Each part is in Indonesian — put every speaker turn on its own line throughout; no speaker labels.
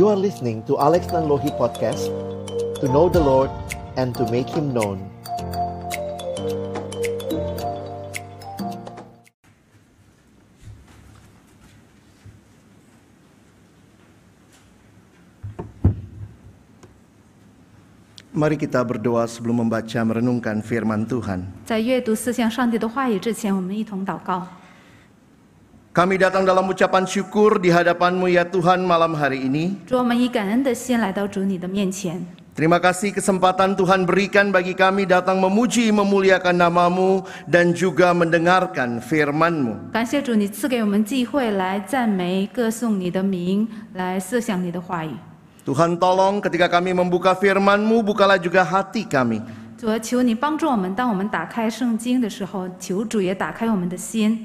You are listening to Alex Nanlohi Podcast To know the Lord and to make Him known
Mari kita berdoa sebelum membaca merenungkan firman Tuhan.
在阅读思想上帝的话语之前，我们一同祷告。
Kami datang dalam ucapan syukur di hadapanmu ya Tuhan malam hari ini.
主，我们以感恩的心来到主你的面前。
Terima kasih kesempatan Tuhan berikan bagi kami datang memuji memuliakan namamu dan juga mendengarkan firmanmu.
感谢主，你赐给我们机会来赞美、歌颂你的名，来思想你的话语。
Tuhan tolong ketika kami membuka firmanmu bukalah juga hati kami.
主啊，求你帮助我们，当我们打开圣经的时候，求主也打开我们的心。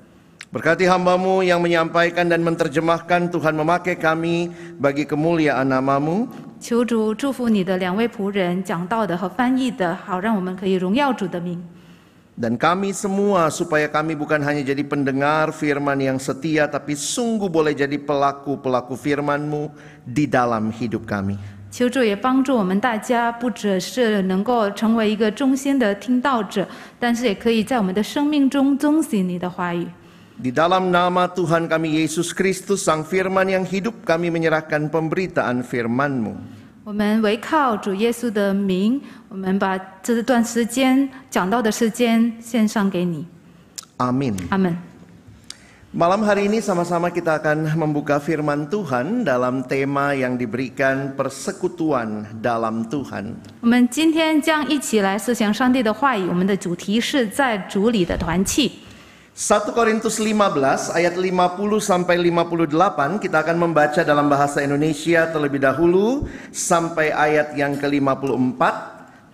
Berkati hambamu yang menyampaikan dan menerjemahkan Tuhan memakai kami bagi kemuliaan namamu.
求主祝福你的两位仆人讲道的和翻译的，好让我们可以荣耀主的名。
Dan kami semua supaya kami bukan hanya jadi pendengar firman yang setia tapi sungguh boleh jadi pelaku-pelaku firmanmu di dalam hidup kami.
求主也帮助我们大家，不只是能够成为一个忠心的听道者，但是也可以在我们的生命中遵循你的话语。
Di dalam nama Tuhan kami Yesus Kristus Sang Firman yang hidup kami menyerahkan pemberitaan firmanmu.
我们唯靠主耶稣的名，我们把这段时间讲道的时间献上给你。
Amin.
阿门。
Malam hari ini sama-sama kita akan membuka firman Tuhan dalam tema yang diberikan persekutuan dalam Tuhan.
我们今天将一起来思想上帝的话语，我们的主题是在主里的团契。
1 Korintus 15 ayat 50 sampai 58 kita akan membaca dalam bahasa Indonesia terlebih dahulu sampai ayat yang ke-54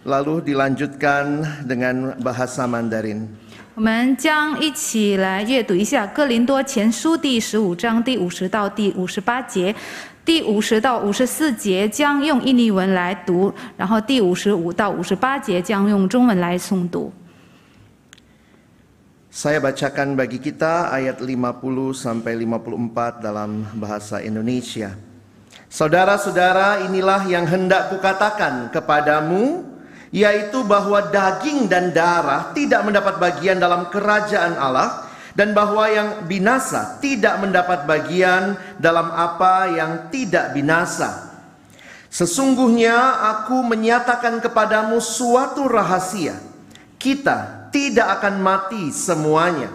lalu dilanjutkan dengan bahasa Mandarin.
我们将一起来阅读一下《哥林多前书》第十五章第五十到第五十八节，第五十到五十四节将用印尼文来读，然后第五十五到五十八节将用中文来诵读。
Saya bacakan bagi kita ayat 50 sampai 54 dalam bahasa Indonesia. Saudara-saudara, inilah yang hendak kukatakan kepadamu, yaitu bahwa daging dan darah tidak mendapat bagian dalam kerajaan Allah, dan bahwa yang binasa tidak mendapat bagian dalam apa yang tidak binasa. Sesungguhnya aku menyatakan kepadamu suatu rahasia. Kita tidak akan mati semuanya,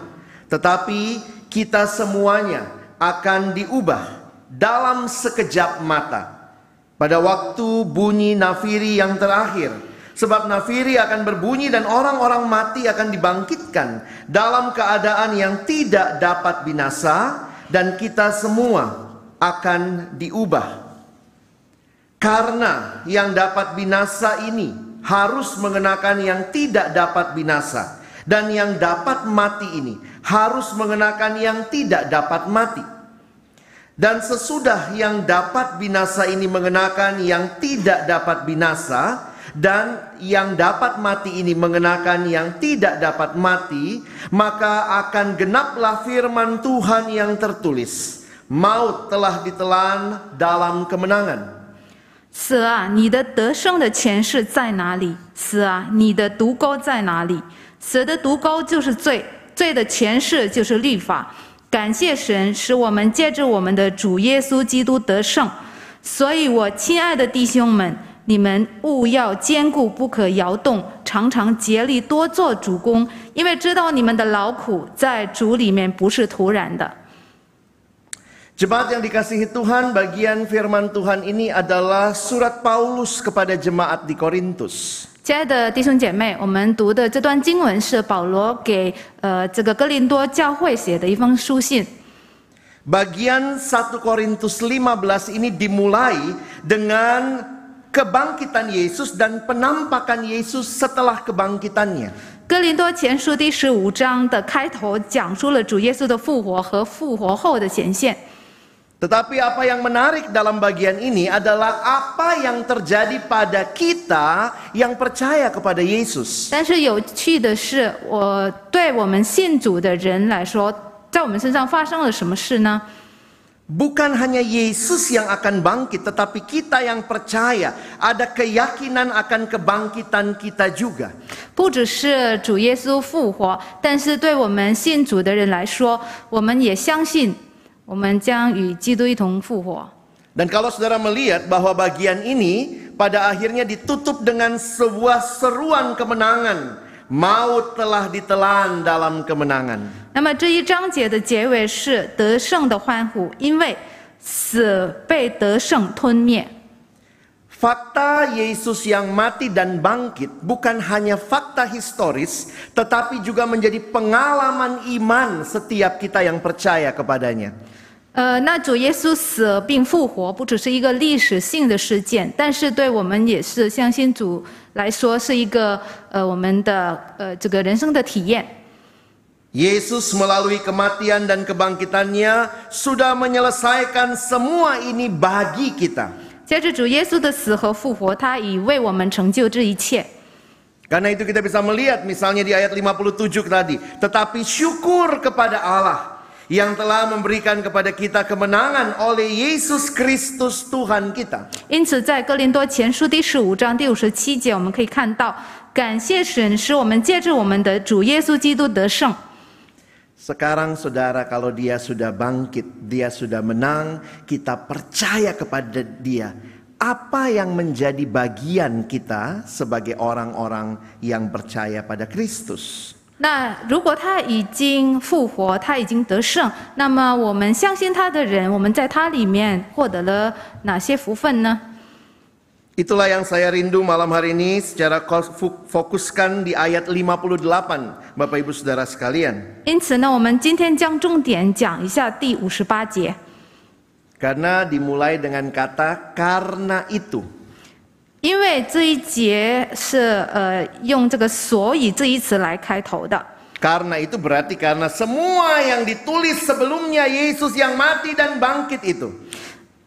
tetapi kita semuanya akan diubah dalam sekejap mata. Pada waktu bunyi nafiri yang terakhir, sebab nafiri akan berbunyi dan orang-orang mati akan dibangkitkan dalam keadaan yang tidak dapat binasa, dan kita semua akan diubah karena yang dapat binasa ini harus mengenakan yang tidak dapat binasa dan yang dapat mati ini harus mengenakan yang tidak dapat mati. Dan sesudah yang dapat binasa ini mengenakan yang tidak dapat binasa dan yang dapat mati ini mengenakan yang tidak dapat mati, maka akan genaplah firman Tuhan yang tertulis. Maut telah ditelan dalam kemenangan.
死啊，你的得胜的权势在哪里？死啊，你的毒钩在哪里？死的毒钩就是罪，罪的权势就是律法。感谢神，使我们借着我们的主耶稣基督得胜。所以我亲爱的弟兄们，你们务要坚固，不可摇动，常常竭力多做主公，因为知道你们的劳苦在主里面不是徒然的。
Jemaat yang dikasihi Tuhan, bagian firman Tuhan ini adalah surat Paulus kepada jemaat di Korintus.
亲爱的弟兄姐妹，我们读的这段经文是保罗给呃这个哥林多教会写的一封书信。
Bagian 1 Korintus 15 ini dimulai dengan kebangkitan Yesus dan penampakan Yesus setelah kebangkitannya.
哥林多前书第十五章的开头讲述了主耶稣的复活和复活后的显现。
Tetapi apa yang menarik dalam bagian ini adalah apa yang terjadi pada kita yang percaya kepada Yesus.
但是有趣的是，我对我们信主的人来说，在我们身上发生了什么事呢？
Bukan hanya Yesus yang akan bangkit, tetapi kita yang percaya ada keyakinan akan kebangkitan kita juga.
不只是主耶稣复活，但是对我们信主的人来说，我们也相信 我们将与基督一同复活。
Dan kalau saudara melihat bahwa bagian ini pada akhirnya ditutup dengan sebuah seruan kemenangan. Maut telah ditelan dalam kemenangan.
那么这一章节的结尾是得胜的欢呼，因为死被得胜吞灭。
Fakta Yesus yang mati dan bangkit bukan hanya fakta historis, tetapi juga menjadi pengalaman iman setiap kita yang percaya kepadanya.
呃，那主耶稣死并复活，不只是一个历史性的事件，但是对我们也是相信主来说是一个呃我们的呃这个人生的体验。
Yesus melalui kematian dan kebangkitannya sudah menyelesaikan semua ini bagi kita.
接着主耶稣的死和复活，他已为我们成就这一切。
Karena itu kita bisa melihat misalnya di ayat 57 tadi. Tetapi syukur kepada Allah yang telah memberikan kepada kita kemenangan oleh Yesus Kristus Tuhan kita.
因此，在哥林多前书第十五章第五十七节，我们可以看到，感谢神使我们借着我们的主耶稣基督得胜。
Sekarang saudara kalau dia sudah bangkit, dia sudah menang, kita percaya kepada dia. Apa yang menjadi bagian kita sebagai orang-orang yang percaya pada Kristus?
那如果他已经复活，他已经得胜，那么我们相信他的人，我们在他里面获得了哪些福分呢？
Itulah yang saya rindu malam hari ini secara kos- fu- fokuskan di ayat 58 Bapak Ibu Saudara sekalian.
因此呢，我们今天将重点讲一下第五十八节，
Karena dimulai dengan kata karena itu.
因为这一节是呃用这个“所以”这一词来开头的。
Karena itu berarti karena semua yang ditulis sebelumnya Yesus yang mati dan bangkit itu.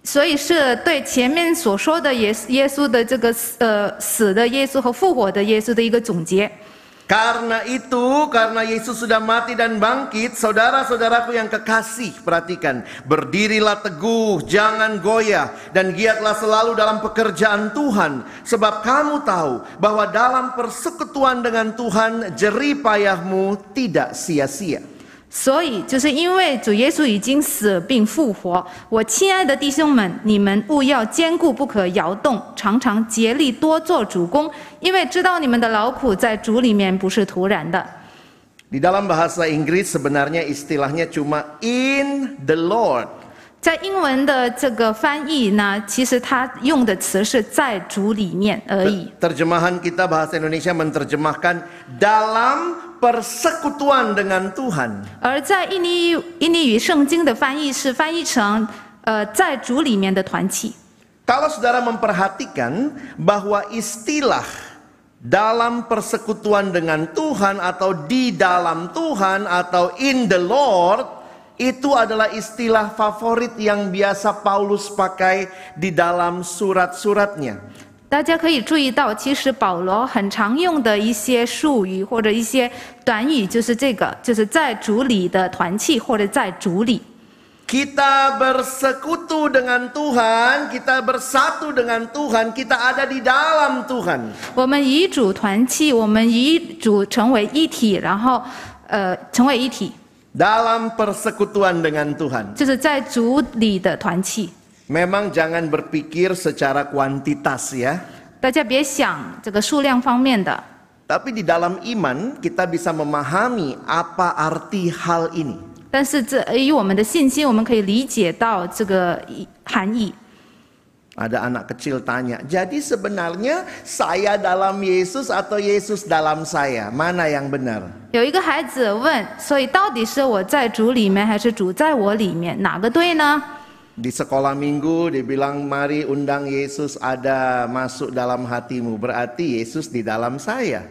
所以是对前面所说的耶耶稣的这个死呃死的耶稣和复活的耶稣的一个总结。
Karena itu, karena Yesus sudah mati dan bangkit, saudara-saudaraku yang kekasih, perhatikan, berdirilah teguh, jangan goyah, dan giatlah selalu dalam pekerjaan Tuhan, sebab kamu tahu bahwa dalam persekutuan dengan Tuhan, jerih payahmu tidak sia-sia.
所以，就是因为主耶稣已经死并复活，我亲爱的弟兄们，你们务要坚固，不可摇动，常常竭力多做主公，因为知道你们的劳苦在主里面不是徒然的。
Di dalam bahasa Inggris sebenarnya istilahnya cuma in the Lord.
在英文的这个翻译呢，其实它用的词是在主里面而已。
Terjemahan kita bahasa Indonesia menerjemahkan dalam persekutuan dengan Tuhan.
而在印尼语印尼语圣经的翻译是翻译成呃在主里面的团契。
Kalau saudara memperhatikan bahwa istilah dalam persekutuan dengan Tuhan atau di dalam Tuhan atau in the Lord itu adalah istilah favorit yang biasa Paulus pakai di dalam surat-suratnya.
大家可以注意到，其实保罗很常用的一些术语或者一些短语，就是这个，就是在主里的团契或者在主里。
Kita bersekutu dengan Tuhan, kita bersatu dengan Tuhan, kita ada di dalam Tuhan.
我们与主团契，我们与主成为一体，然后呃成为一体
，Dalam persekutuan dengan Tuhan.
就是在主里的团契。
Memang jangan berpikir secara kuantitas ya.
大家别想这个数量方面的，
Tapi di dalam iman kita bisa memahami apa arti hal ini.
但是这以我们的信心，我们可以理解到这个意含义。
Ada anak kecil tanya, jadi sebenarnya saya dalam Yesus atau Yesus dalam saya? Mana yang benar?
有一个孩子问，所以到底是我在主里面，还是主在我里面，哪个对呢？
Di sekolah minggu dibilang mari undang Yesus ada masuk dalam hatimu. Berarti Yesus di dalam saya.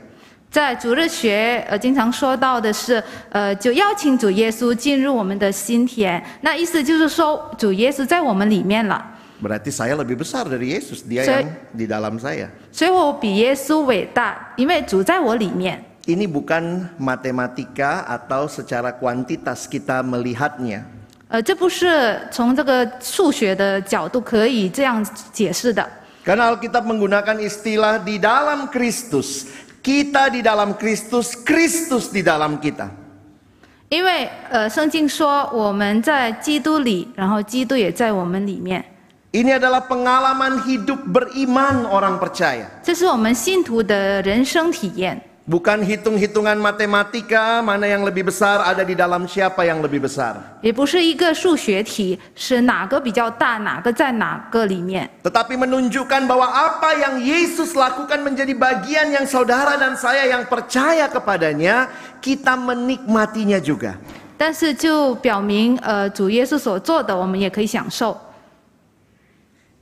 在主日学，呃，经常说到的是，呃，就邀请主耶稣进入我们的心田。那意思就是说，主耶稣在我们里面了，
Berarti saya lebih besar dari Yesus. Dia
Saya-
yang di dalam saya.
所以我比耶稣伟大，因为主在我里面。
Ini bukan matematika atau secara kuantitas kita melihatnya.
呃，这不是从这个数学的角度可以这样解释的，
Karena Alkitab menggunakan istilah di dalam Kristus. Kita di dalam Kristus, Kristus di dalam kita.
因为呃，圣经说我们在基督里，然后基督也在我们里面，
Ini adalah pengalaman hidup beriman orang percaya.
这是我们信徒的人生体验。
Bukan hitung-hitungan matematika mana yang lebih besar ada di dalam siapa yang lebih besar.
也不是一个数学题，是哪个比较大，哪个在哪个里面，
Tetapi menunjukkan bahwa apa yang Yesus lakukan menjadi bagian yang saudara dan saya yang percaya kepadanya, kita menikmatinya juga.
但是就表明，呃，主耶稣所做的，我们也可以享受。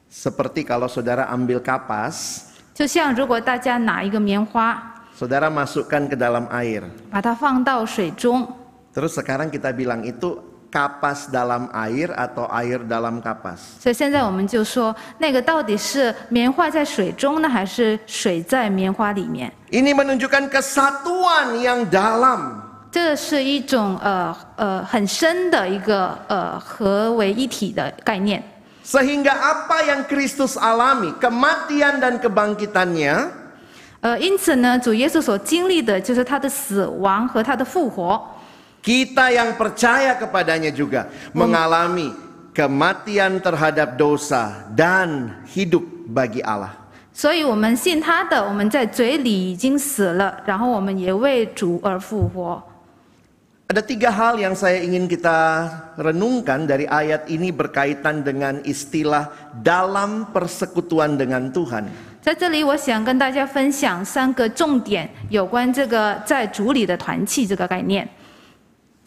Seperti kalau saudara ambil kapas,
就像如果大家拿一个棉花，
saudara masukkan ke dalam air.
把它放到水中，
Terus sekarang kita bilang itu kapas dalam air atau air dalam kapas.
所以现在我们就说，那个到底是棉花在水中呢，还是水在棉花里面？
Ini menunjukkan kesatuan yang dalam.
这是一种呃呃很深的一个呃合为一体的概念。
Sehingga apa yang Kristus alami, kematian dan kebangkitannya,
呃，因此呢，主耶稣所经历的就是他的死亡和他的复活。
kita yang percaya kepadanya juga mengalami kematian terhadap dosa dan hidup bagi Allah.
所以我们信他的，我们在嘴里已经死了，然后我们也为主而复活。
Ada tiga hal yang saya ingin kita renungkan dari ayat ini berkaitan dengan istilah dalam persekutuan dengan Tuhan.
在这里，我想跟大家分享三个重点，有关这个在主里的团契这个概念。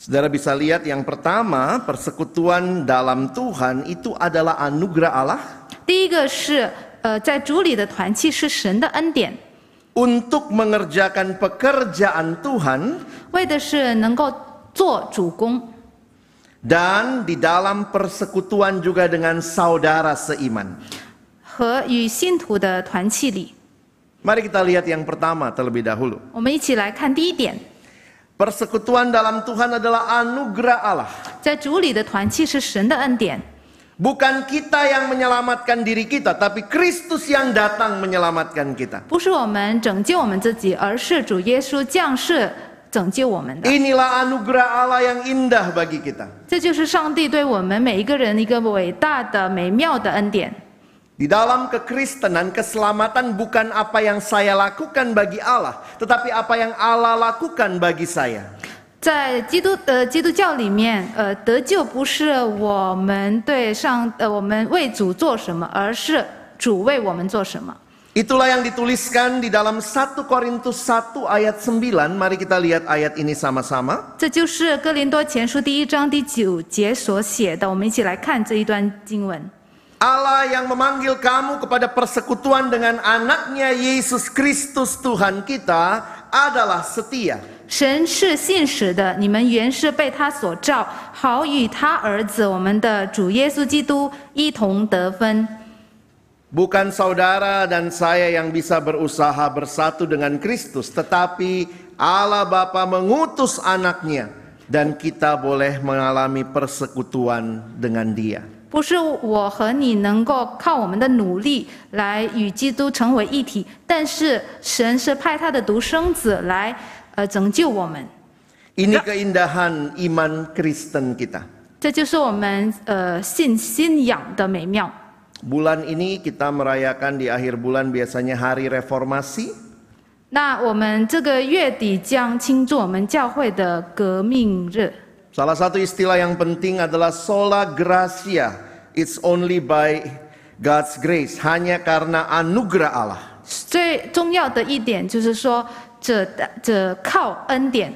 Saudara bisa lihat yang pertama, persekutuan dalam Tuhan itu adalah anugerah Allah
第一个是，呃，在主里的团契是神的恩典，
untuk mengerjakan pekerjaan Tuhan
为的是能够做主公，
dan di dalam persekutuan juga dengan saudara seiman.
和与信徒的团契里。
Mari kita lihat yang pertama terlebih dahulu.
我们一起来看第一点，
Persekutuan dalam Tuhan adalah anugerah Allah.
在主里的团契是神的恩典，
Bukan kita yang menyelamatkan diri kita, tapi Kristus yang datang menyelamatkan kita.
不是我们拯救我们自己，而是主耶稣降世拯救我们的。
Inilah anugerah Allah yang indah bagi kita. Di dalam kekristenan, keselamatan bukan apa yang saya lakukan bagi Allah, tetapi apa yang Allah lakukan bagi saya.
在基督呃基督教里面，呃得救不是我们对上呃我们为主做什么，而是主为我们做什么。
Itulah yang dituliskan di dalam 1 Korintus 1 ayat 9. Mari kita lihat ayat ini sama-sama.
这就是哥林多前书第一章第九节所写的。我们一起来看这一段经文。
Allah yang memanggil kamu kepada persekutuan dengan anaknya Yesus Kristus Tuhan kita adalah setia.
神是信实的，你们原是被他所召，好与他儿子我们的主耶稣基督一同得分。
Bukan saudara dan saya yang bisa berusaha bersatu dengan Kristus, tetapi Allah Bapa mengutus anaknya dan kita boleh mengalami persekutuan dengan dia.
不是我和你能够靠我们的努力来与基督成为一体，但是神是派他的独生子来呃拯救我们
，Ini keindahan iman Kristen kita.
这就是我们呃信信仰的美妙。
Bulan ini kita merayakan di akhir bulan biasanya hari reformasi.
那我们这个月底将庆祝我们教会的革命日。
Salah satu istilah yang penting adalah sola gracia. It's only by God's grace, hanya karena anugerah Allah.
最重要的一点就是说，这这靠恩典，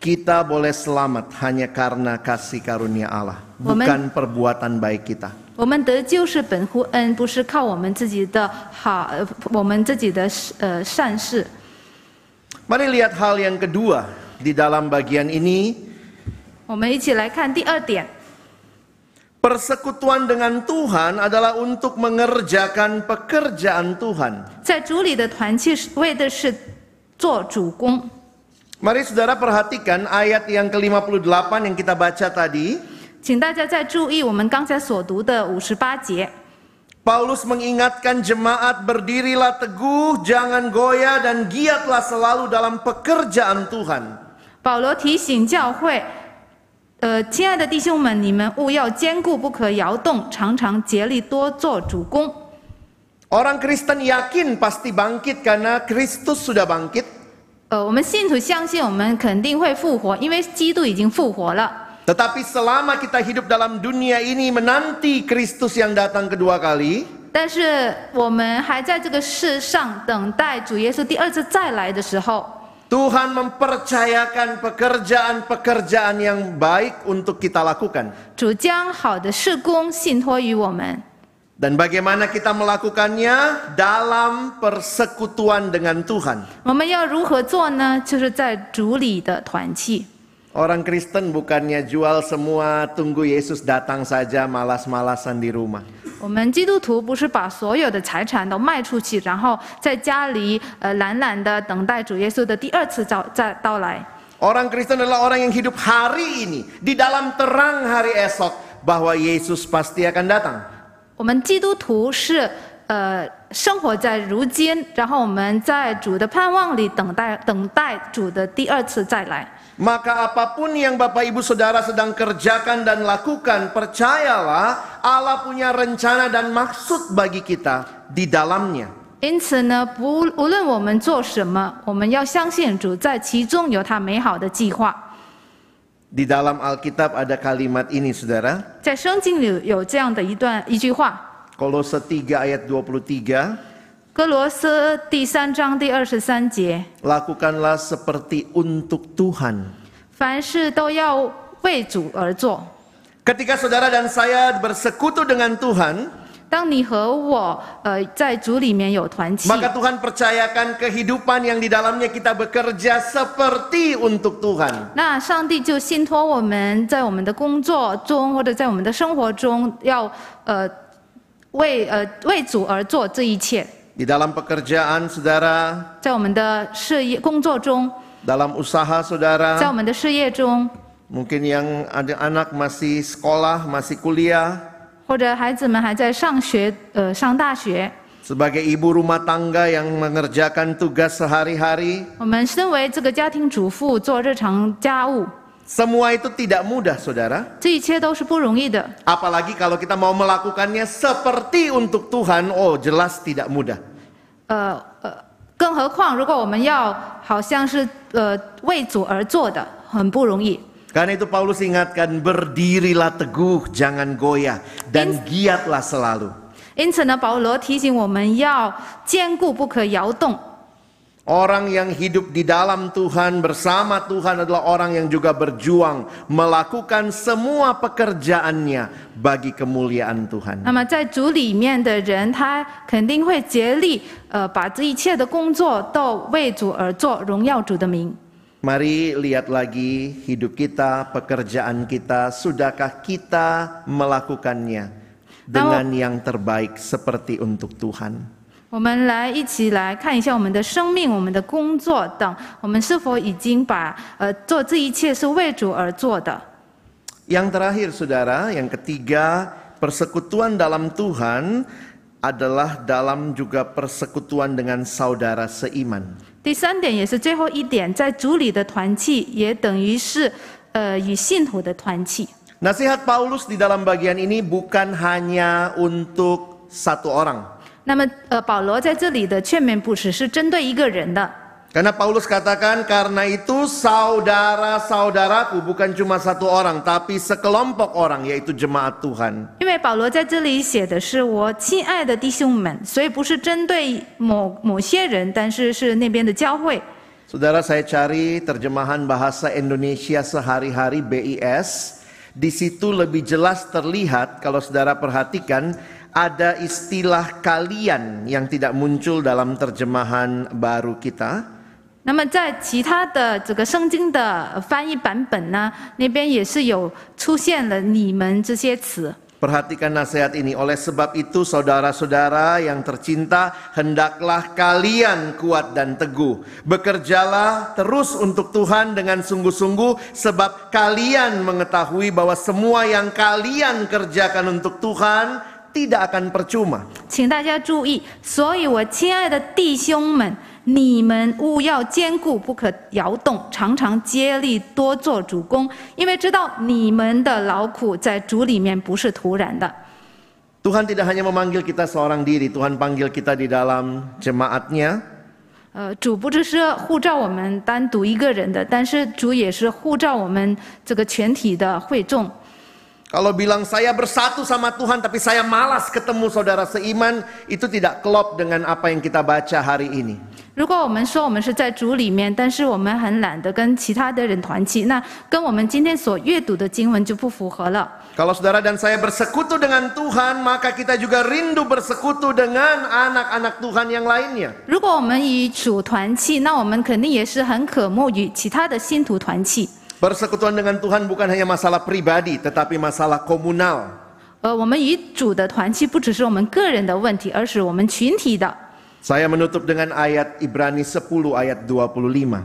kita boleh selamat hanya karena kasih karunia Allah,
Amen.
bukan perbuatan baik kita.
我们得救是本乎恩，不是靠我们自己的好，呃我们自己的呃善事。
Mari lihat hal yang kedua di dalam bagian ini,
我们一起来看第二点，
persekutuan dengan Tuhan adalah untuk mengerjakan pekerjaan Tuhan.
在主里的团契是为的是做主公。
Mari saudara perhatikan ayat yang ke-58 yang kita baca tadi.
请大家再注意我们刚才所读的五十八节，
Paulus mengingatkan jemaat berdirilah teguh, jangan goyah dan giatlah selalu dalam pekerjaan Tuhan.
保罗提醒教会， 呃，亲爱的弟兄们，你们务要坚固，不可摇动，常常竭力多做主公。
Orang Kristen yakin pasti bangkit karena Kristus sudah bangkit.
呃，我们信徒相信我们肯定会复活，因为基督已经复活了。
Tetapi selama kita hidup dalam dunia ini menanti Kristus yang datang kedua kali,
但是我们还在这个世上等待主耶稣第二次再来的时候，
Tuhan mempercayakan pekerjaan-pekerjaan yang baik untuk kita lakukan. Dan bagaimana kita melakukannya dalam persekutuan dengan Tuhan. Orang Kristen bukannya jual semua, tunggu Yesus datang saja, malas-malasan di rumah.
我们基督徒不是把所有的财产都卖出去，然后在家里呃懒懒的等待主耶稣的第二次到再到来。
Orang Kristen adalah orang yang hidup hari ini, di dalam terang hari esok, bahwa Yesus pasti akan datang.
我们基督徒是呃生活在如今，然后我们在主的盼望里等待等待主的第二次再来。
Maka apapun yang Bapak Ibu Saudara sedang kerjakan dan lakukan, percayalah Allah punya rencana dan maksud bagi kita di dalamnya.
因此呢，不无论我们做什么，我们要相信主在其中有他美好的计划。
Di dalam Alkitab ada kalimat ini Saudara.
在圣经里有这样的一段一句话，
Kolose 3 ayat 23.
哥罗斯第三章第二十三节：
Lakukanlah seperti untuk Tuhan.
凡事都要为主而做。
Ketika saudara dan saya bersekutu dengan Tuhan,
当你和我呃在主里面有团契，
maka Tuhan percayakan kehidupan yang di dalamnya kita bekerja seperti untuk Tuhan.
那上帝就信托我们在我们的工作中或者在我们的生活中要呃为呃为主而做这一切，
Di dalam pekerjaan saudara,
在我们的事业工作中，
dalam usaha
在
saudara,
我们的事业中，
mungkin yang ada anak masih sekolah, masih kuliah,
或者孩子们还在上学呃上大学，
sebagai ibu rumah tangga yang mengerjakan tugas sehari-hari,
我们身为这个家庭主妇做日常家务，
semua itu tidak mudah saudara.
这一切都是不容易的。
Apalagi kalau kita mau melakukannya seperti untuk Tuhan, oh jelas tidak mudah.
呃呃，更何况如果我们要好像是呃为主而做的，很不容易。
Karena itu Paulus ingatkan berdirilah teguh, jangan goyah dan giatlah selalu.
因此呢，保罗提醒我们要坚固，不可摇动。
Orang yang hidup di dalam Tuhan bersama Tuhan adalah orang yang juga berjuang melakukan semua pekerjaannya bagi kemuliaan Tuhan.
那么在主里面的人，他肯定会竭力，呃，把这一切的工作都为主而做，荣耀主的名。
Mari lihat lagi hidup kita, pekerjaan kita, sudahkah kita melakukannya dengan yang terbaik seperti untuk Tuhan.
我们来一起来看一下我们的生命、我们的工作等，我们是否已经把呃做这一切是为主而做的。
Yang terakhir saudara, yang ketiga, persekutuan dalam Tuhan adalah dalam juga persekutuan dengan saudara seiman.
第三点也是最后一点，在主里的团契也等于是呃与信徒的团契。
Nasihat Paulus di dalam bagian ini bukan hanya untuk satu orang.
那么呃保罗在这里的劝勉不只是针对一个人的，
Karena Paulus katakan karena itu saudara-saudaraku bukan cuma satu orang tapi sekelompok orang yaitu jemaat Tuhan.
因为保罗在这里写的是我亲爱的弟兄们，所以不是针对某某些人，但是是那边的教会。
Saudara saya cari terjemahan bahasa Indonesia sehari-hari BIS. Di situ lebih jelas terlihat kalau saudara perhatikan ada istilah kalian yang tidak muncul dalam terjemahan baru kita.
那么在其他的这个圣经的翻译版本呢，那边也是有出现了“你们”这些词。
Perhatikan nasihat ini. Oleh sebab itu saudara-saudara yang tercinta, hendaklah kalian kuat dan teguh. Bekerjalah terus untuk Tuhan dengan sungguh-sungguh sebab kalian mengetahui bahwa semua yang kalian kerjakan untuk Tuhan tidak akan percuma.
请大家注意，所以我亲爱的弟兄们，你们务要坚固，不可摇动，常常接力，多做主公，因为知道你们的劳苦在主里面不是徒然的。
Tuhan tidak hanya memanggil kita seorang diri, Tuhan panggil kita di dalam jemaatnya,
呃，主不只是护照我们单独一个人的，但是主也是护照我们这个全体的会众。
Kalau bilang saya bersatu sama Tuhan tapi saya malas ketemu saudara seiman, itu tidak klop dengan apa yang kita baca hari ini.
如果我们说我们是在主里面，但是我们很懒得跟其他的人团契，那跟我们今天所阅读的经文就不符合了。
Kalau saudara dan saya bersekutu dengan Tuhan, maka kita juga rindu bersekutu dengan anak-anak Tuhan yang lainnya.
如果我们与主团契，那我们肯定也是很渴慕与其他的信徒团契。
Persekutuan dengan Tuhan bukan hanya masalah pribadi, tetapi masalah komunal.
呃，我们与主的团契不只是我们个人的问题，而是我们群体的。
Saya menutup dengan ayat Ibrani 10 ayat 25.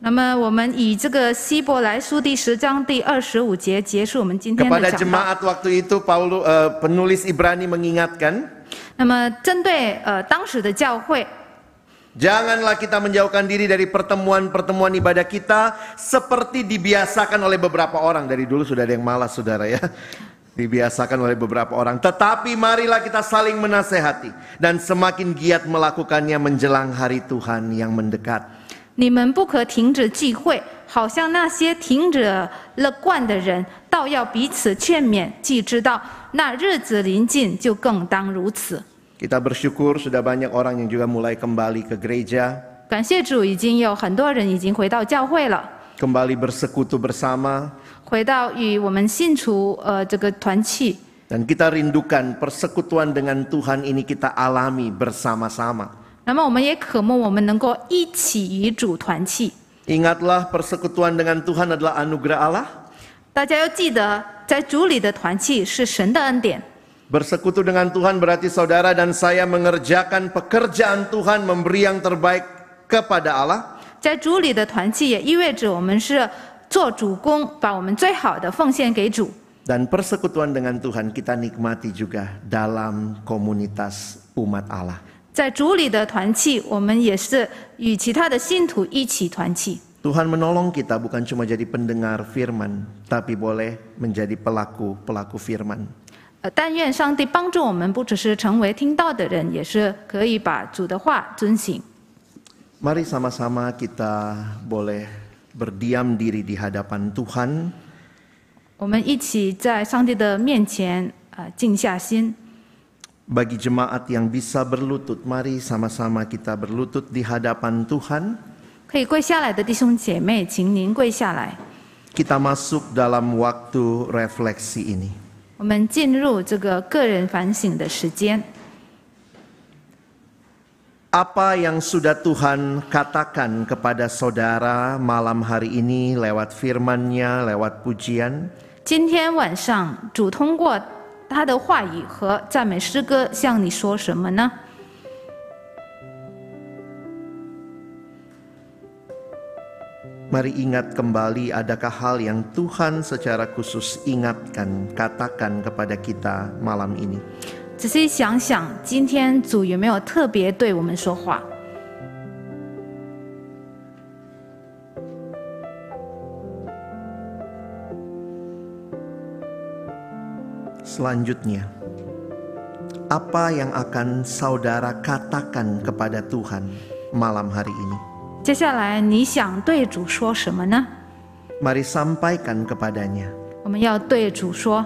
那么，我们以这个希伯来书第十章第二十五节结束我们今天的
Kepada
讲道。
jemaat waktu itu Paulus eh, penulis Ibrani mengingatkan,
那么，针对呃当时的教会，
Janganlah kita menjauhkan diri dari pertemuan-pertemuan ibadah kita seperti dibiasakan oleh beberapa orang. Dari dulu sudah ada yang malas saudara ya. Dibiasakan oleh beberapa orang. Tetapi marilah kita saling menasehati. Dan semakin giat melakukannya menjelang hari Tuhan yang mendekat.
你们不可停止聚会，好像那些停止了惯的人，倒要彼此劝勉，既知道那日子临近，就更当如此。
Kita bersyukur sudah banyak orang yang juga mulai kembali ke gereja.
感谢主，已经有很多人已经回到教会了，
Kembali bersekutu bersama.
回到与我们信徒呃这个团契。
Dan kita rindukan persekutuan dengan Tuhan ini kita alami bersama-sama.
那么我们也渴慕我们能够一起与主团契。
Ingatlah persekutuan dengan Tuhan adalah anugerah Allah.
大家要记得，在主里的团契是神的恩典。
Bersekutu dengan Tuhan berarti saudara dan saya mengerjakan pekerjaan Tuhan memberi yang terbaik kepada Allah.
在主里的团契也意味着我们是做主公，把我们最好的奉献给主。
Dan persekutuan dengan Tuhan kita nikmati juga dalam komunitas umat Allah.
在主里的团契，我们也是与其他的信徒一起团契。
Tuhan menolong kita bukan cuma jadi pendengar firman, tapi boleh menjadi pelaku-pelaku firman.
呃，但愿上帝帮助我们，不只是成为听到的人，也是可以把主的话遵行。
Mari sama-sama kita boleh berdiam diri di hadapan Tuhan
我们一起在上帝的面前呃静下心。
Bagi jemaat yang bisa berlutut, mari sama-sama kita berlutut di hadapan Tuhan.
可以跪下来的弟兄姐妹，请您跪下来。
Kita masuk dalam waktu refleksi ini.
我们进入这个个人反省的时间。
Apa yang sudah Tuhan katakan kepada saudara malam hari ini lewat firman-Nya, lewat pujian?
今天晚上，主通过他的话语和赞美诗歌向你说什么呢？
Mari ingat kembali adakah hal yang Tuhan secara khusus ingatkan, katakan kepada kita malam ini.
仔细想想，今天主有没有特别对我们说话？
Selanjutnya, apa yang akan saudara katakan kepada Tuhan malam hari ini?
接下来你想对主说什么呢
？Mari sampaikan kepadanya.
我们要对主说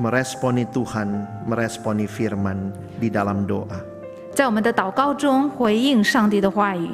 ，Meresponi Tuhan, meresponi firman di dalam doa.
在我们的祷告中回应上帝的话语。